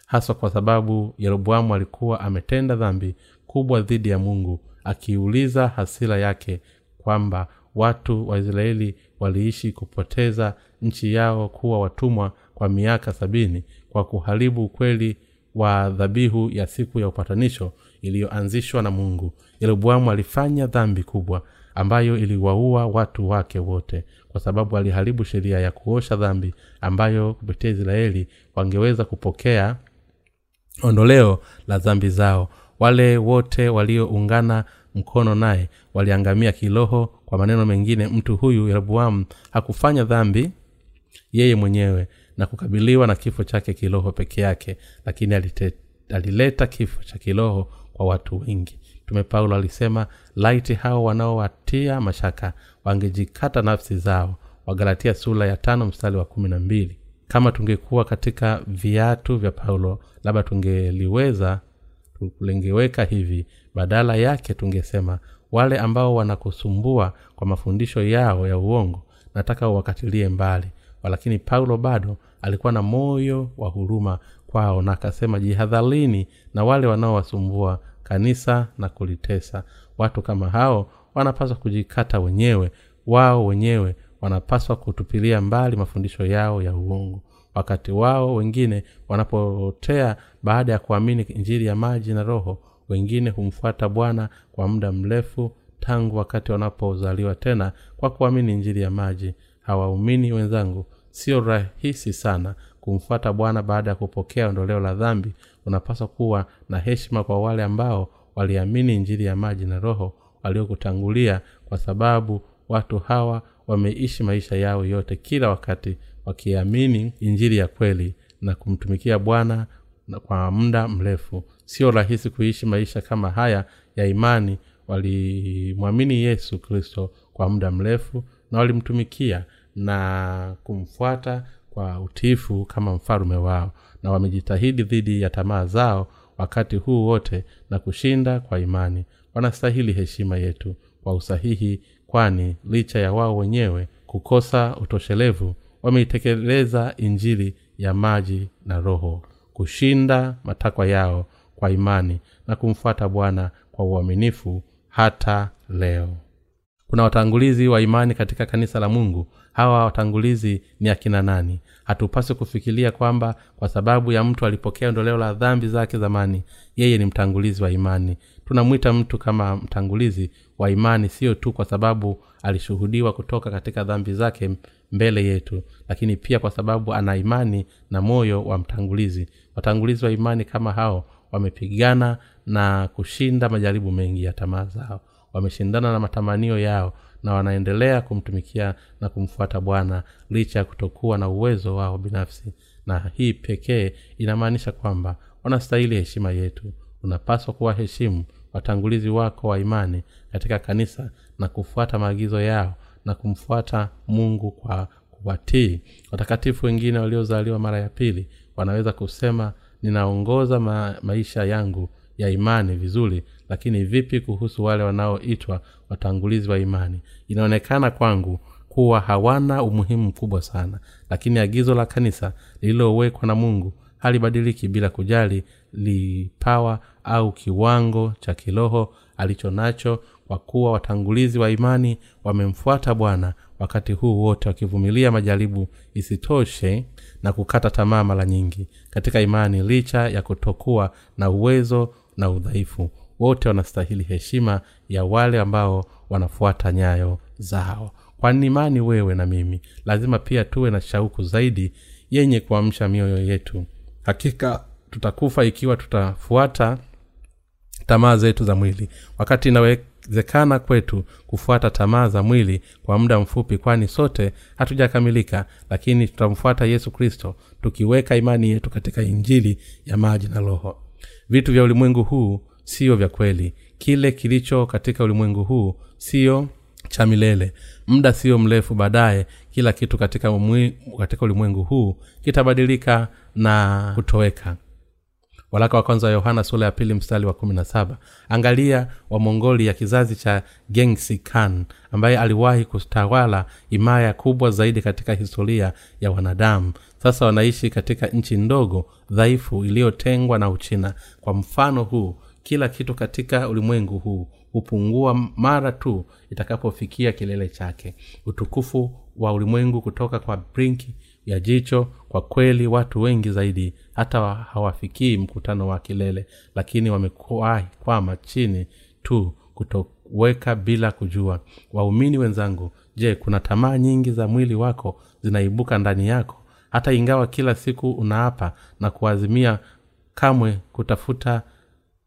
Haswa kwa sababu yeroboamu alikuwa ametenda dhambi kubwa dhidi ya mungu akiuliza hasira yake kwamba watu wa israeli waliishi kupoteza nchi yao kuwa watumwa kwa miaka sabini kwa kuharibu ukweli wa dhabihu ya siku ya upatanisho iliyoanzishwa na mungu. Yeroboamu alifanya dhambi kubwa ambayo iliwaua watu wake wote kwa sababu aliharibu sheria ya kuosha dhambi ambayo kupitia israeli wangeweza kupokea ondoleo la dhambi zao wale wote walioungana mkono naye waliangamia kiroho kwa maneno mengine mtu huyu yeroboamu hakufanya dhambi yeye mwenyewe na kukabiliwa na kifo chake kiroho peke yake lakini alite, alileta kifo cha kiroho kwa watu wengi. Mtume paulo alisema laiti hao wanaowatia mashaka wangejikata nafsi zao. Wagalatia sura ya tano mstari wa kumi na mbili. Kama tungekuwa katika viatu vya paulo labda tungeliweza lingeweka hivi badala yake tungesema wale ambao wanakusumbua kwa mafundisho yao ya uongo nataka uwakatilie mbali. Lakini paulo bado alikuwa na moyo wa huruma kwao na akasema jihadharini na wale wanaowasumbua kanisa na kulitesa. Watu kama hao wanapaswa kujikata wenyewe wao wenyewe wanapaswa kutupilia mbali mafundisho yao ya uungu wakati wao. Wengine wanapotea baada ya kuamini injili ya maji na roho wengine humfuata bwana kwa muda mrefu tangu wakati wanapozaliwa tena kwa kuamini injili ya maji. Hawaumini wenzangu sio rahisi sana kumfuata bwana baada ya kupokea ondoleo la dhambi. Unapaswa kuwa na heshima kwa wale ambao waliamini injili ya maji na roho waliokutangulia kwa sababu watu hawa wameishi maisha yao yote kila wakati wakiamini injili ya kweli na kumtumikia bwana kwa muda mrefu. Sio rahisi kuishi maisha kama haya ya imani. Walimwamini yesu kristo kwa muda mrefu na walimtumikia na kumfuata kwa utiifu kama mfalume wao na wamejitahidi dhidi ya tamaa zao wakati huu wote na kushinda kwa imani. Wanastahili heshima yetu kwa usahihi kwani licha ya wao wenyewe kukosa utoshelevu wameitekeleza injili ya maji na roho kushinda matakwa yao kwa imani na kumfuata bwana kwa uaminifu hata leo. Kuna watangulizi wa imani katika kanisa la mungu. Hawa watangulizi ni akina nani? Hatupaswi kufikiria kwamba kwa sababu ya mtu alipokea ondoleo la dhambi zake zamani yeye ni mtangulizi wa imani. Tunamwita mtu kama mtangulizi wa imani sio tu kwa sababu alishuhudiwa kutoka katika dhambi zake mbele yetu lakini pia kwa sababu ana imani na moyo wa mtangulizi. Watangulizi wa imani kama hao wamepigana na kushinda majaribu mengi ya tamaa zao. Wameshindana na matamanio yao na wanaendelea kumtumikia na kumfuata bwana licha ya kutokuwa na uwezo wao binafsi. Na hii pekee inamaanisha kwamba wanastahili heshima yetu. Unapaswa kuwaheshimu watangulizi wako wa imani katika kanisa na kufuata maagizo yao na kumfuata mungu kwa kuwatii. Watakatifu wengine waliozaliwa mara ya pili wanaweza kusema ninaongoza ma- maisha yangu ya imani vizuri lakini vipi kuhusu wale wanaoitwa watangulizi wa imani? Inaonekana kwangu kuwa hawana umuhimu mkubwa sana lakini agizo la kanisa lililowekwa na mungu halibadiliki bila kujali lipawa au kiwango cha kiroho alicho nacho kwa kuwa watangulizi wa imani wamemfuata bwana wakati huu wote wakivumilia majaribu isitoshe na kukata tamaa mara nyingi katika imani licha ya kutokuwa na uwezo na udhaifu. Wote wanastahili heshima ya wale ambao wanafuata nyayo zao. Kwani imani wewe na mimi lazima pia tuwe na shauku zaidi yenye kuamsha mioyo yetu. Hakika tutakufa ikiwa tutafuata tamaa zetu za mwili. Wakati inawezekana kwetu kufuata tamaa za mwili kwa muda mfupi kwani sote hatujakamilika lakini tutamfuata yesu kristo tukiweka imani yetu katika injili ya maji na roho. Vitu vya ulimwengu huu sio vya kweli. Kile kilicho katika ulimwengu huu sio cha milele. Muda sio mrefu baadaye kila kitu katika, katika ulimwengu huu kitabadilika na kutoweka walaka wa kwanza wa yohana sura ya pili mstari wa kumi na saba. Angalia wamongoli ya kizazi cha gengsi khan ambaye aliwahi kutawala imaya kubwa zaidi katika historia ya wanadamu. Sasa wanaishi katika nchi ndogo dhaifu iliyotengwa na uchina. Kwa mfano huu kila kitu katika ulimwengu huu hupungua mara tu itakapofikia kilele chake. Utukufu wa ulimwengu kutoka kwa brinki ya jicho kwa kweli watu wengi zaidi hata hawafikii mkutano wa kilele lakini wamekuwahi kwama chini tu kutoweka bila kujua. Waumini wenzangu je kuna tamaa nyingi za mwili wako zinaibuka ndani yako? Hata ingawa kila siku unaapa na kuazimia kamwe kutafuta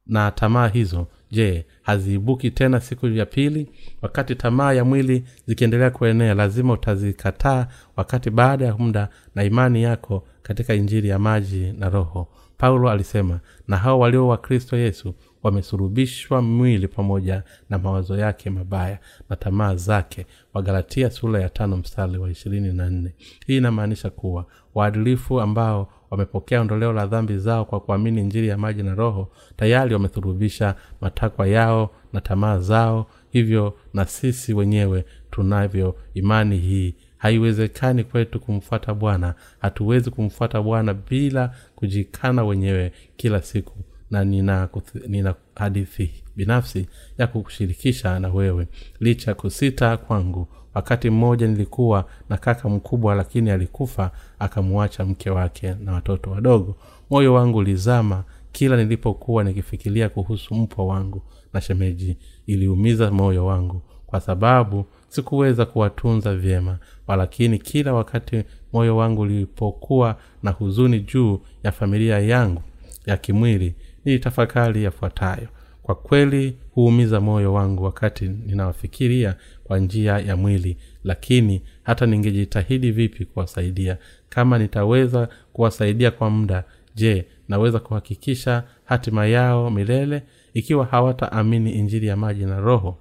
na tamaa hizo je haziibuki tena siku ya pili? Wakati tamaa ya mwili zikiendelea kuenea lazima utazikataa wakati baada ya muda na imani yako katika injili ya maji na roho. Paulo alisema na hao walio wa kristo yesu wamesurubishwa mwili pamoja na mawazo yake mabaya na tamaa zake. Wagalatia sura ya tano mstari wa ishirini na nne. Hii inamaanisha kuwa waadilifu ambao wamepokea ondoleo la dhambi zao kwa kuamini njiri ya maji na roho tayari wamethurubisha matakwa yao na tamaa zao. Hivyo na sisi wenyewe tunavyo imani hii. Haiwezekani kwetu kumfuata bwana. Hatuwezi kumfuata bwana bila kujikana wenyewe kila siku. Na nina, nina hadithi binafsi ya kukushirikisha na wewe. Licha kusita kwangu wakati mmoja nilikuwa na kaka mkubwa lakini alikufa akamwacha mke wake na watoto wadogo. Moyo wangu ulizama kila nilipokuwa nikifikiria kuhusu mpwa wangu na shemeji. Iliumiza moyo wangu kwa sababu sikuweza kuwatunza vyema walakini kila wakati moyo wangu ulipokuwa na huzuni juu ya familia yangu ya kimwili nilitafakari yafuatayo kwa kweli huumiza moyo wangu wakati ninawafikiria kwa njia ya mwili lakini hata ningejitahidi vipi kuwasaidia. Kama nitaweza kuwasaidia kwa muda je naweza kuhakikisha hatima yao milele? Ikiwa hawataamini injili ya maji na roho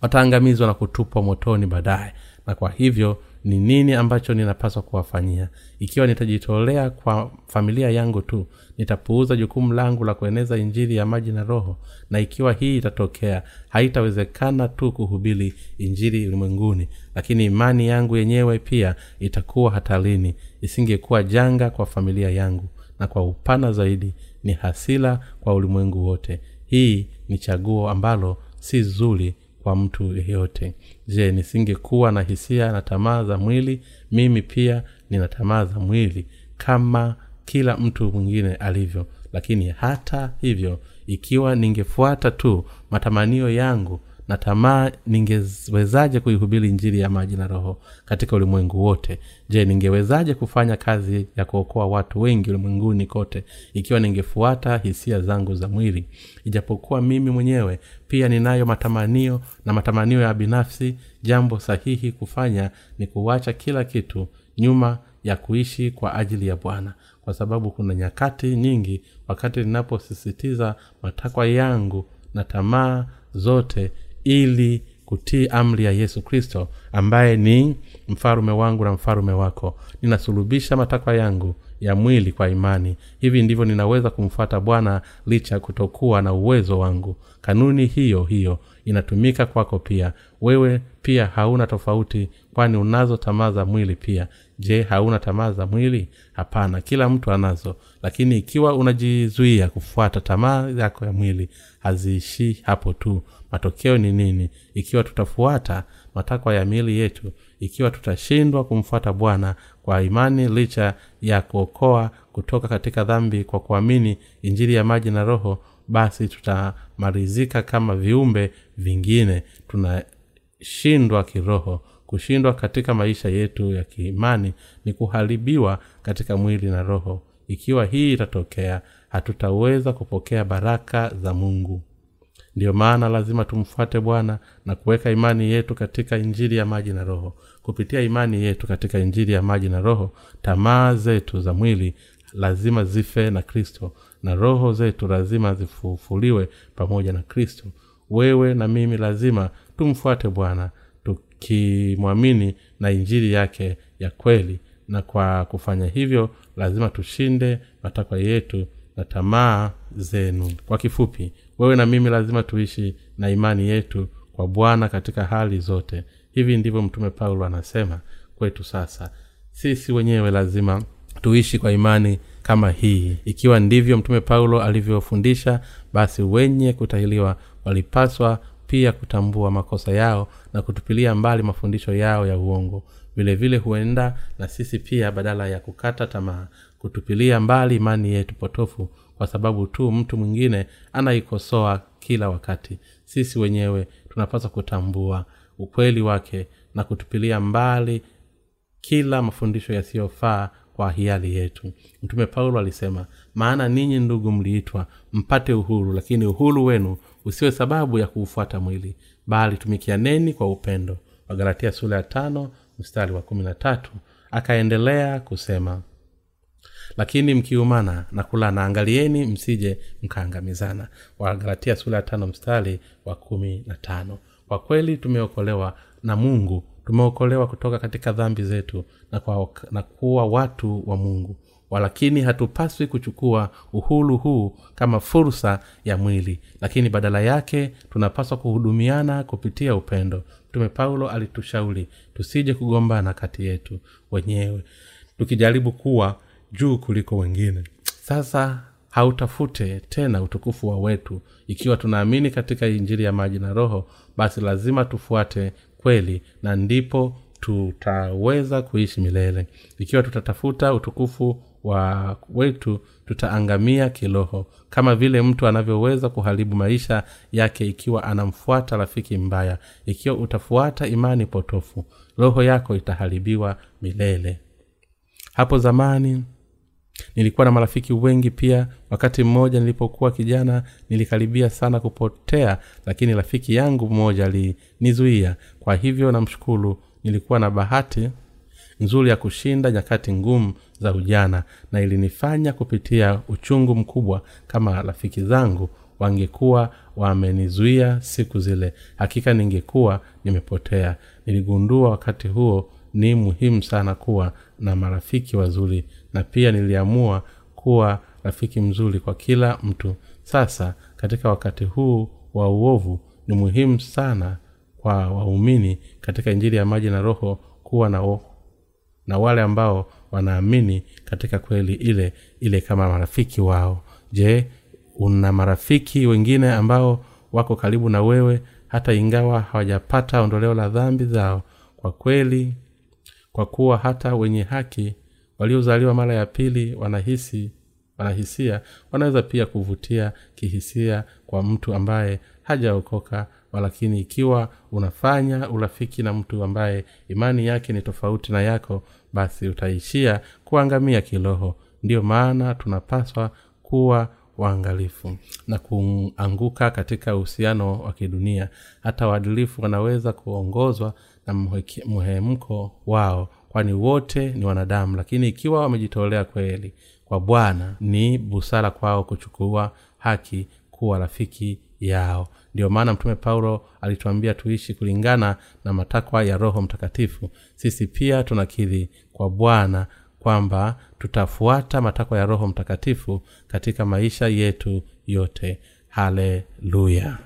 wataangamizwa na kutupwa motoni baadaye. Na kwa hivyo ni nini ambacho ninapaswa kuwafanyia. Ikiwa nitajitolea kwa familia yangu tu nitapuuza jukumu langu la kueneza injili ya maji na roho na ikiwa hii itatokea haitawezekana tu kuhubiri injili ulimwenguni lakini imani yangu yenyewe pia itakuwa hatarini isingekuwa janga kwa familia yangu na kwa upana zaidi ni hasila kwa ulimwengu wote. Hii ni chaguo ambalo si zuri kwa mtu yeyote. Je nisingekuwa na hisia na tamaa za mwili mimi pia nina tamaa za mwili kama kila mtu mwingine alivyo. Lakini hata hivyo ikiwa ningefuata tu matamanio yangu na tamaa ningewezaje kuihubiri njiri ya maji na roho katika ulimwengu wote? Je ningewezaje kufanya kazi ya kuokoa watu wengi ulimwenguni kote ikiwa ningefuata hisia zangu za mwili? Ijapokuwa mimi mwenyewe pia ninayo matamanio na matamanio ya binafsi jambo sahihi kufanya ni kuacha kila kitu nyuma ya kuishi kwa ajili ya bwana. Kwa sababu kuna nyakati nyingi wakati ninaposisitiza matakwa yangu na tamaa zote ili kutii amri ya yesu kristo ambaye ni mfalume wangu na mfalume wako. Ninasulubisha matakwa yangu ya mwili kwa imani. Hivi ndivyo ninaweza kumfuata bwana licha kutokuwa na uwezo wangu. Kanuni hiyo hiyo inatumika kwako pia. Wewe pia hauna tofauti kwani unazo tamaa za mwili pia. Je hauna tamaa za mwili? Hapana kila mtu anazo. Lakini ikiwa unajizuia kufuata tamaa yako ya mwili haziishii hapo tu matokeo ni nini? Ikiwa tutafuata matakwa ya miili yetu ikiwa tutashindwa kumfuata bwana kwa imani licha ya kuokoa kutoka katika dhambi kwa kuamini injili ya maji na roho basi tutamalizika kama viumbe vingine. Tunashindwa kiroho. Kushindwa katika maisha yetu ya kiimani ni kuharibiwa katika mwili na roho. Ikiwa hii itatokea hatutaweza kupokea baraka za mungu ndiyo maana lazima tumfuate bwana na kuweka imani yetu katika injili ya maji na roho. Kupitia imani yetu katika injili ya maji na roho tamaa zetu za mwili lazima zife na kristo na roho zetu lazima zifufuliwe pamoja na kristo. Wewe na mimi lazima tumfuate bwana tukimwamini na injili yake ya kweli. Na kwa kufanya hivyo lazima tushinde matakwa yetu na tamaa zenu. Kwa kifupi wewe na mimi lazima tuishi na imani yetu kwa bwana katika hali zote. Hivi ndivyo mtume paulo anasema kwetu sasa. Sisi wenyewe lazima tuishi kwa imani kama hii. Ikiwa ndivyo mtume paulo alivyofundisha basi wenye kutahiliwa walipaswa pia kutambua makosa yao na kutupilia mbali mafundisho yao ya uongo. Vile vile huenda na sisi pia badala ya kukata tamaa kutupilia mbali imani yetu potofu kwa sababu tu mtu mwingine anaikosoa kila wakati. Sisi wenyewe tunapaswa kutambua ukweli wake na kutupilia mbali kila mafundisho yasiyofaa kwa hiari yetu. Mtume paulo alisema maana ninyi ndugu mliitwa mpate uhuru lakini uhuru wenu usiwe sababu ya kuufuata mwili bali tumikianeni kwa upendo. Wagalatia sura ya tano mstari wa kumi na tatu akaendelea kusema lakini mkiumana na kulana angalieni msije mkaangamizana. Wagalatia sura ya tano mstari wa kumi na tano. Kwa kweli tumeokolewa na mungu. Tumeokolewa kutoka katika dhambi zetu na, kwa, na kuwa watu wa mungu. Walakini hatupaswi kuchukua uhuru huu kama fursa ya mwili. Lakini badala yake tunapaswa kuhudumiana kupitia upendo. Mtume paulo alitushauri tusije kugombana kati yetu wenyewe. Tukijaribu kuwa juu kuliko wengine. Sasa hautafute tena utukufu wa wetu. Ikiwa tunaamini katika injili ya maji na roho basi lazima tufuate kweli na ndipo tutaweza kuishi milele. Ikiwa tutatafuta utukufu wa wetu tutaangamia kiroho kama vile mtu anavyoweza kuharibu maisha yake ikiwa anamfuata rafiki mbaya. Ikiwa utafuata imani potofu roho yako itaharibiwa milele. Hapo zamani nilikuwa na marafiki wengi pia. Wakati mmoja nilipokuwa kijana nilikaribia sana kupotea lakini rafiki yangu mmoja alinizuia. Kwa hivyo namshukuru nilikuwa na bahati nzuri ya kushinda nyakati ngumu za ujana na ilinifanya kupitia uchungu mkubwa kama rafiki zangu wangekuwa wamenizuia siku zile. Hakika ningekuwa nimepotea. Niligundua wakati huo ni muhimu sana kuwa na marafiki wazuri na pia niliamua kuwa rafiki mzuri kwa kila mtu. Sasa katika wakati huu wa uovu ni muhimu sana kwa waumini katika injili ya maji na roho kuwa na, o, na wale ambao wanaamini katika kweli ile ile kama marafiki wao. Je una marafiki wengine ambao wako karibu na wewe hata ingawa hawajapata ondoleo la dhambi zao? Kwa kweli kwa kuwa hata wenye haki waliozaliwa mara ya pili wanahisi wanahisia wanaweza pia kuvutia kihisia kwa mtu ambaye hajaokoka walakini ikiwa unafanya urafiki na mtu ambaye imani yake ni tofauti na yako basi utaishia kuangamia kiroho. Ndiyo maana tunapaswa kuwa waangalifu na kuanguka katika uhusiano wa kidunia. Hata waadilifu wanaweza kuongozwa na mhemko wao kwani wote ni wanadamu lakini ikiwa wamejitolea kweli kwa bwana ni busara kwao kuchukua haki kuwa rafiki yao. Ndiyo maana mtume paulo alituambia tuishi kulingana na matakwa ya roho mtakatifu. Sisi pia tunakiri kwa bwana kwamba tutafuata matakwa ya roho mtakatifu katika maisha yetu yote. Haleluya